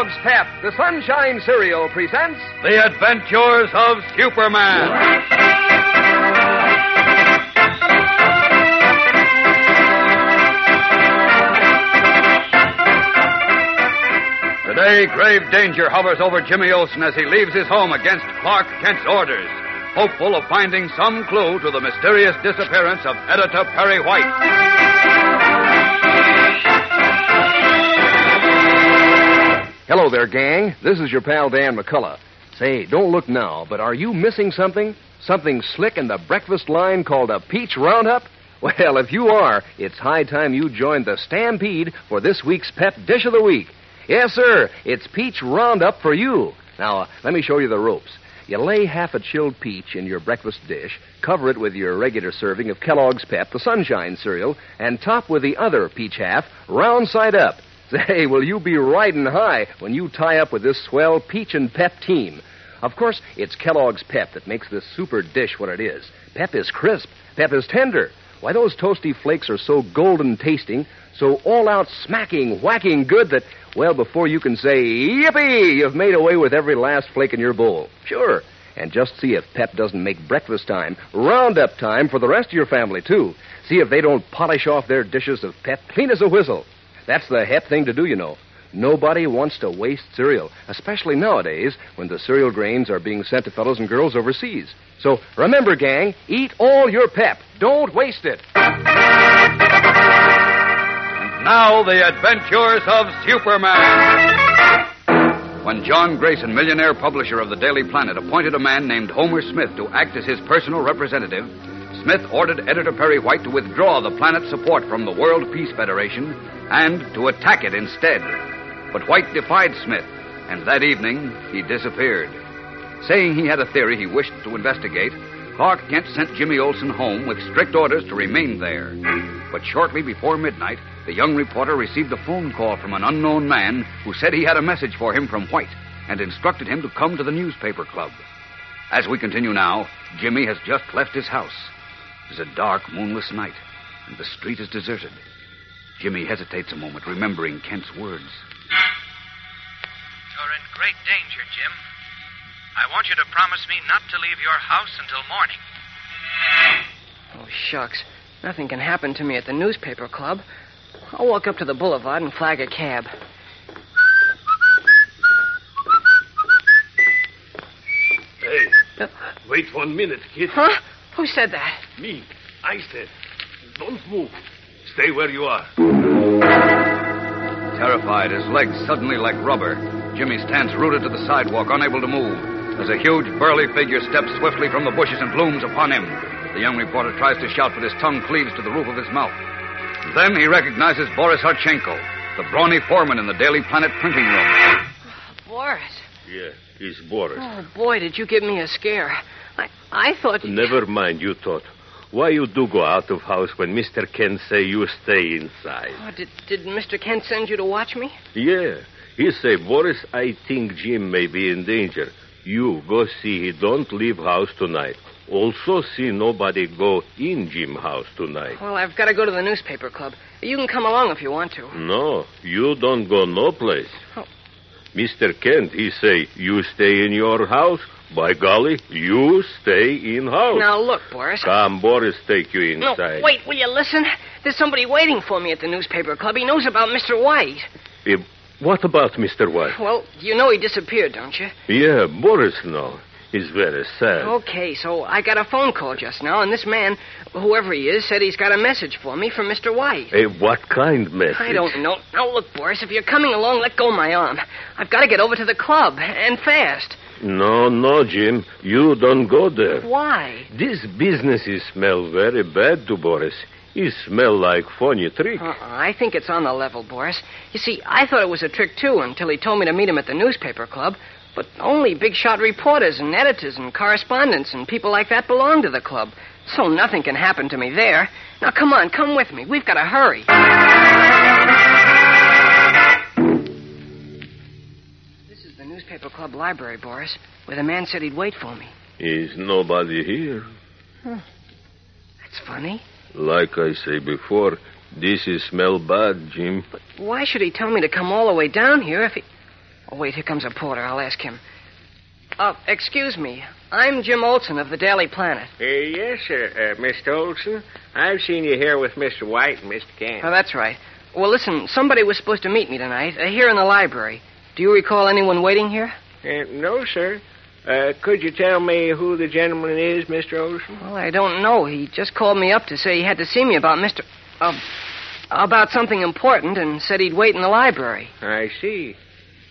Kellogg's Pep, the Sunshine Cereal, presents The Adventures of Superman. Today, grave danger hovers over Jimmy Olsen as he leaves his home against Clark Kent's orders, hopeful of finding some clue to the mysterious disappearance of Editor Perry White. Hello there, gang. This is your pal Dan McCullough. Say, don't look now, but are you missing something? Something slick in the breakfast line called a peach roundup? Well, if you are, it's high time you joined the stampede for this week's pep dish of the week. Yes, sir, it's peach roundup for you. Now, uh, let me show you the ropes. You lay half a chilled peach in your breakfast dish, cover it with your regular serving of Kellogg's Pep, the Sunshine cereal, and top with the other peach half, round side up. Say, will you be riding high when you tie up with this swell peach and pep team? Of course, it's Kellogg's Pep that makes this super dish what it is. Pep is crisp. Pep is tender. Why, those toasty flakes are so golden tasting, so all out smacking, whacking good that, well, before you can say, yippee, you've made away with every last flake in your bowl. Sure. And just see if Pep doesn't make breakfast time, roundup time for the rest of your family, too. See if they don't polish off their dishes of Pep clean as a whistle. That's the hep thing to do, you know. Nobody wants to waste cereal, especially nowadays when the cereal grains are being sent to fellows and girls overseas. So remember, gang, eat all your pep. Don't waste it. Now, the adventures of Superman. When John Grayson, millionaire publisher of the Daily Planet, appointed a man named Homer Smith to act as his personal representative, Smith ordered Editor Perry White to withdraw the planet's support from the World Peace Federation and to attack it instead. But White defied Smith, and that evening he disappeared. Saying he had a theory he wished to investigate, Clark Kent sent Jimmy Olsen home with strict orders to remain there. But shortly before midnight, the young reporter received a phone call from an unknown man who said he had a message for him from White and instructed him to come to the newspaper club. As we continue now, Jimmy has just left his house. It is a dark, moonless night, and the street is deserted. Jimmy hesitates a moment, remembering Kent's words. You're in great danger, Jim. I want you to promise me not to leave your house until morning. Oh, shucks. Nothing can happen to me at the newspaper club. I'll walk up to the boulevard and flag a cab. Hey, Uh, wait one minute, kid. Huh? Who said that? Me, I said, don't move. Stay where you are. Terrified, his legs suddenly like rubber, Jimmy stands rooted to the sidewalk, unable to move, as a huge, burly figure steps swiftly from the bushes and looms upon him. The young reporter tries to shout, but his tongue cleaves to the roof of his mouth. Then he recognizes Boris Harchenko, the brawny foreman in the Daily Planet printing room. Boris. Yeah, it's Boris. Oh, boy, did you give me a scare. I, I thought you... Never mind, you thought. Why you do go out of house when Mr. Kent say you stay inside? Oh, did, did Mr. Kent send you to watch me? Yeah. He say, Boris, I think Jim may be in danger. You go see he don't leave house tonight. Also see nobody go in Jim house tonight. Well, I've got to go to the newspaper club. You can come along if you want to. No, you don't go no place. Oh. Mr. Kent, he say, you stay in your house. By golly, you stay in house. Now, look, Boris. Come, Boris, take you inside. No, wait, will you listen? There's somebody waiting for me at the newspaper club. He knows about Mr. White. Eh, what about Mr. White? Well, you know he disappeared, don't you? Yeah, Boris no. He's very sad. Okay, so I got a phone call just now, and this man, whoever he is, said he's got a message for me from Mr. White. Hey, what kind message? I don't know. Now, look, Boris, if you're coming along, let go my arm. I've got to get over to the club, and fast. No, no, Jim. You don't go there. Why? This business is smell very bad to Boris. It smell like funny trick. Uh-uh, I think it's on the level, Boris. You see, I thought it was a trick, too, until he told me to meet him at the newspaper club. But only big shot reporters and editors and correspondents and people like that belong to the club. So nothing can happen to me there. Now, come on, come with me. We've got to hurry. Newspaper club library, Boris, where the man said he'd wait for me. Is nobody here? That's funny. Like I say before, this is smell bad, Jim. Why should he tell me to come all the way down here if he. Oh, wait, here comes a porter. I'll ask him. Uh, excuse me. I'm Jim Olsen of the Daily Planet. Uh, yes, sir, uh, Mr. Olsen. I've seen you here with Mr. White and Mr. Kent. Oh, that's right. Well, listen, somebody was supposed to meet me tonight, uh, here in the library. Do you recall anyone waiting here? Uh, no, sir. Uh, could you tell me who the gentleman is, Mr. Olsen? Well, I don't know. He just called me up to say he had to see me about Mr. Uh, about something important and said he'd wait in the library. I see.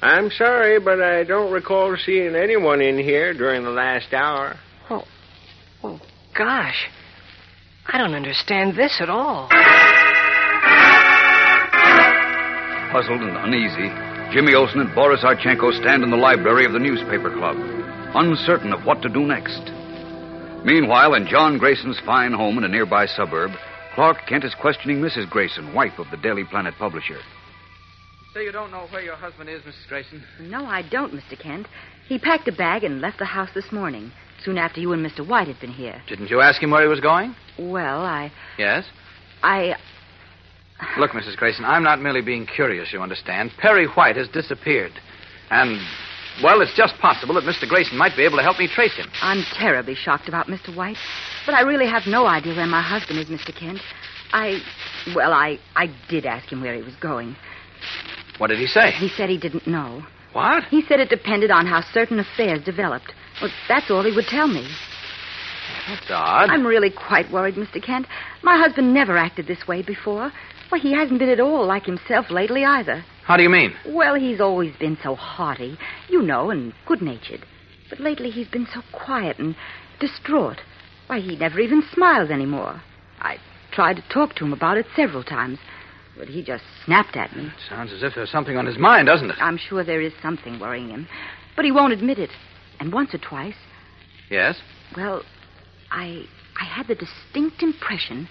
I'm sorry, but I don't recall seeing anyone in here during the last hour. Oh, gosh. I don't understand this at all. Puzzled and uneasy, Jimmy Olsen and Boris Archenko stand in the library of the newspaper club, uncertain of what to do next. Meanwhile, in John Grayson's fine home in a nearby suburb, Clark Kent is questioning Mrs. Grayson, wife of the Daily Planet publisher. So you don't know where your husband is, Mrs. Grayson? No, I don't, Mr. Kent. He packed a bag and left the house this morning, soon after you and Mr. White had been here. Didn't you ask him where he was going? Well, I. Yes. I. Look, Mrs. Grayson, I'm not merely being curious, you understand. Perry White has disappeared. And, well, it's just possible that Mr. Grayson might be able to help me trace him. I'm terribly shocked about Mr. White, but I really have no idea where my husband is, Mr. Kent. I. Well, I, I did ask him where he was going. What did he say? He said he didn't know. What? He said it depended on how certain affairs developed. Well, that's all he would tell me. That's odd. I'm really quite worried, Mr. Kent. My husband never acted this way before. Well, he hasn't been at all like himself lately either. How do you mean? Well, he's always been so hearty, you know, and good natured. But lately he's been so quiet and distraught. Why, he never even smiles anymore. I tried to talk to him about it several times, but he just snapped at me. It Sounds as if there's something on his mind, doesn't it? I'm sure there is something worrying him, but he won't admit it. And once or twice, Yes? well, I I had the distinct impression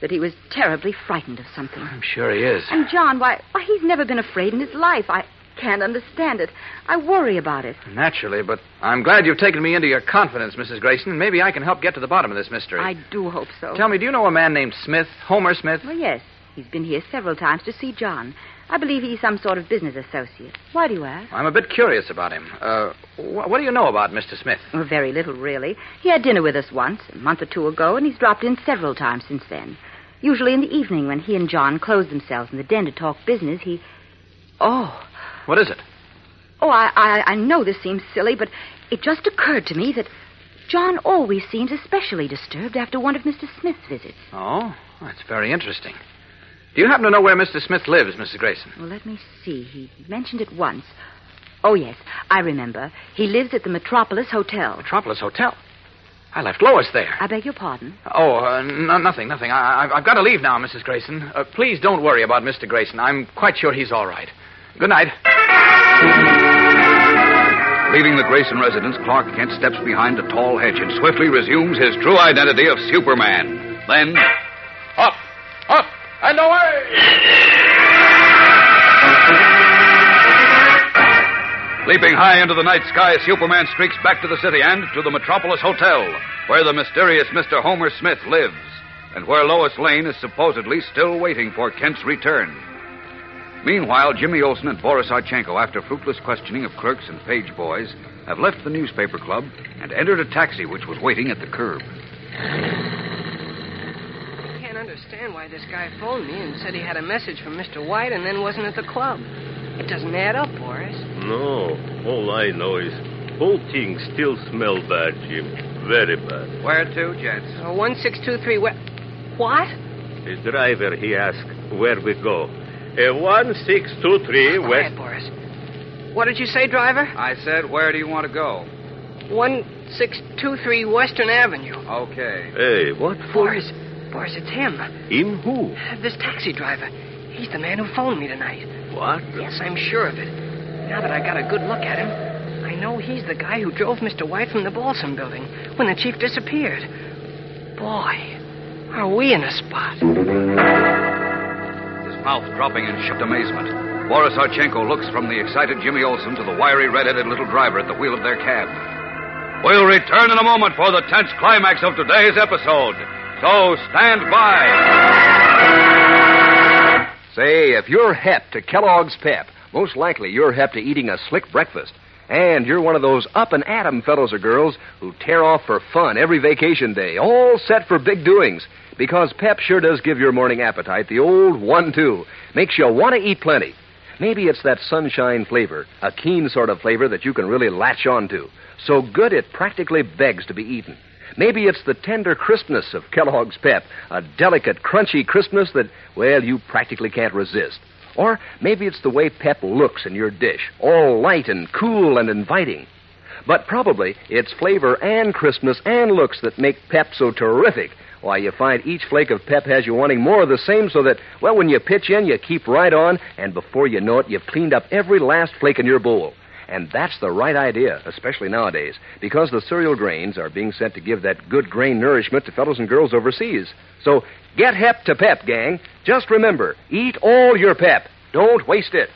that he was terribly frightened of something. I'm sure he is. And John, why, why he's never been afraid in his life. I can't understand it. I worry about it. Naturally, but I'm glad you've taken me into your confidence, Mrs. Grayson. And maybe I can help get to the bottom of this mystery. I do hope so. Tell me, do you know a man named Smith, Homer Smith? Well, yes. He's been here several times to see John. I believe he's some sort of business associate. Why do you ask? I'm a bit curious about him. Uh, wh- what do you know about Mr. Smith? Well, very little, really. He had dinner with us once, a month or two ago, and he's dropped in several times since then. Usually in the evening when he and John close themselves in the den to talk business, he. Oh. What is it? Oh, I, I, I know this seems silly, but it just occurred to me that John always seems especially disturbed after one of Mr. Smith's visits. Oh, that's very interesting. Do you happen to know where Mr. Smith lives, Mrs. Grayson? Well, let me see. He mentioned it once. Oh, yes, I remember. He lives at the Metropolis Hotel. Metropolis Hotel. I left Lois there. I beg your pardon. Oh, uh, n- nothing, nothing. I- I- I've got to leave now, Mrs. Grayson. Uh, please don't worry about Mr. Grayson. I'm quite sure he's all right. Good night. Leaving the Grayson residence, Clark Kent steps behind a tall hedge and swiftly resumes his true identity of Superman. Then, Leaping high into the night sky, Superman streaks back to the city and to the Metropolis Hotel, where the mysterious Mr. Homer Smith lives, and where Lois Lane is supposedly still waiting for Kent's return. Meanwhile, Jimmy Olsen and Boris Archenko, after fruitless questioning of clerks and page boys, have left the newspaper club and entered a taxi which was waiting at the curb. I can't understand why this guy phoned me and said he had a message from Mr. White and then wasn't at the club. It doesn't add up. No, all I know is whole thing still smell bad, Jim. Very bad. Where to, gents? Uh, 1623 West. What? The driver, he asked where we go. Uh, 1623 Quiet, West. Boris. What did you say, driver? I said, where do you want to go? 1623 Western Avenue. Okay. Hey, what for? Boris, Boris, it's him. Him who? This taxi driver. He's the man who phoned me tonight. What? Yes, I'm sure of it. Now that I got a good look at him, I know he's the guy who drove Mr. White from the Balsam building when the chief disappeared. Boy, are we in a spot. His mouth dropping in shocked amazement. Boris Archenko looks from the excited Jimmy Olsen to the wiry, red-headed little driver at the wheel of their cab. We'll return in a moment for the tense climax of today's episode. So stand by. Say, if you're hep to Kellogg's Pep, most likely you're hep to eating a slick breakfast. And you're one of those up and at 'em fellows or girls who tear off for fun every vacation day, all set for big doings. Because Pep sure does give your morning appetite the old one two. Makes you want to eat plenty. Maybe it's that sunshine flavor, a keen sort of flavor that you can really latch on to. So good it practically begs to be eaten. Maybe it's the tender crispness of Kellogg's Pep, a delicate, crunchy crispness that, well, you practically can't resist. Or maybe it's the way Pep looks in your dish, all light and cool and inviting. But probably it's flavor and crispness and looks that make Pep so terrific. Why, you find each flake of Pep has you wanting more of the same so that, well, when you pitch in, you keep right on, and before you know it, you've cleaned up every last flake in your bowl. And that's the right idea, especially nowadays, because the cereal grains are being sent to give that good grain nourishment to fellows and girls overseas. So get hep to pep, gang. Just remember, eat all your pep. Don't waste it.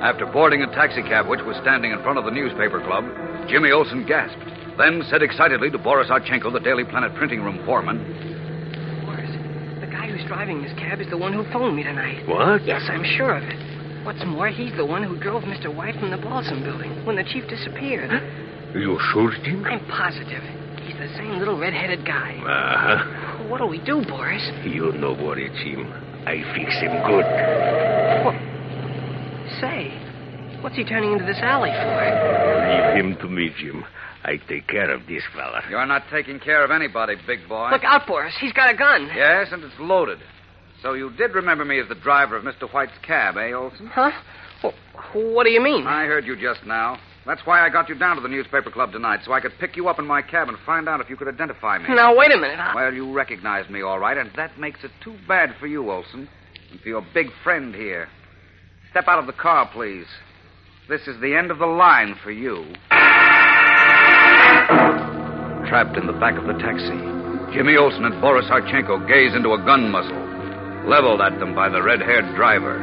After boarding a taxicab which was standing in front of the newspaper club, Jimmy Olsen gasped, then said excitedly to Boris Archenko, the Daily Planet printing room foreman, Boris, the guy who's driving this cab is the one who phoned me tonight. What? Yes, I'm sure of it. What's more, he's the one who drove Mr. White from the Balsam building when the chief disappeared. You sure, Jim? I'm positive. He's the same little red-headed guy. Uh-huh. What'll we do, Boris? You no worry, Jim. I fix him good. What? Say, what's he turning into this alley for? Leave him to me, Jim. I take care of this fella. You're not taking care of anybody, big boy. Look out, Boris. He's got a gun. Yes, and it's loaded. So you did remember me as the driver of Mr. White's cab, eh, Olsen? Huh? Well, what do you mean? I heard you just now. That's why I got you down to the newspaper club tonight, so I could pick you up in my cab and find out if you could identify me. Now, wait a minute. I... Well, you recognized me all right, and that makes it too bad for you, Olsen, and for your big friend here. Step out of the car, please. This is the end of the line for you. Trapped in the back of the taxi, Jimmy Olsen and Boris Archenko gaze into a gun muzzle, leveled at them by the red haired driver.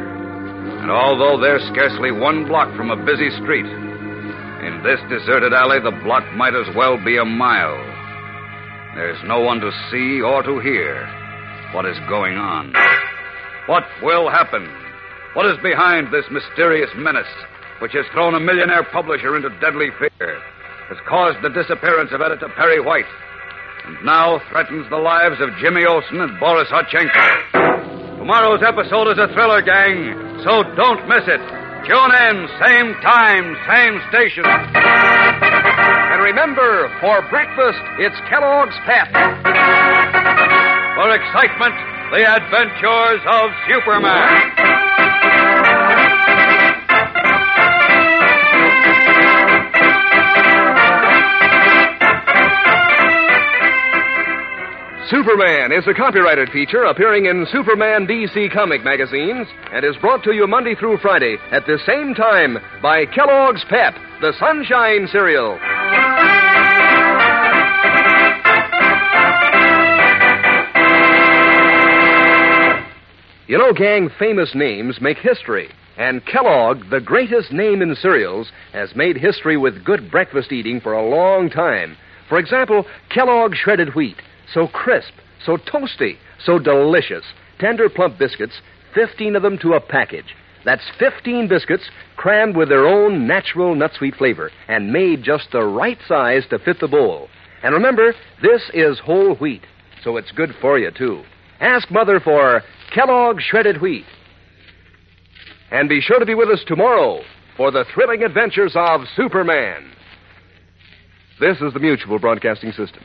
And although they're scarcely one block from a busy street, in this deserted alley, the block might as well be a mile. There's no one to see or to hear what is going on. What will happen? What is behind this mysterious menace, which has thrown a millionaire publisher into deadly fear, has caused the disappearance of editor Perry White, and now threatens the lives of Jimmy Olsen and Boris Archenko? Tomorrow's episode is a thriller, gang, so don't miss it. Tune in, same time, same station. And remember, for breakfast, it's Kellogg's Pep. For excitement, the adventures of Superman. Superman is a copyrighted feature appearing in Superman DC comic magazines and is brought to you Monday through Friday at the same time by Kellogg's Pep, the Sunshine Cereal. You know, gang, famous names make history. And Kellogg, the greatest name in cereals, has made history with good breakfast eating for a long time. For example, Kellogg shredded wheat. So crisp, so toasty, so delicious. Tender, plump biscuits, 15 of them to a package. That's 15 biscuits crammed with their own natural nut sweet flavor and made just the right size to fit the bowl. And remember, this is whole wheat, so it's good for you, too. Ask Mother for Kellogg shredded wheat. And be sure to be with us tomorrow for the thrilling adventures of Superman. This is the Mutual Broadcasting System.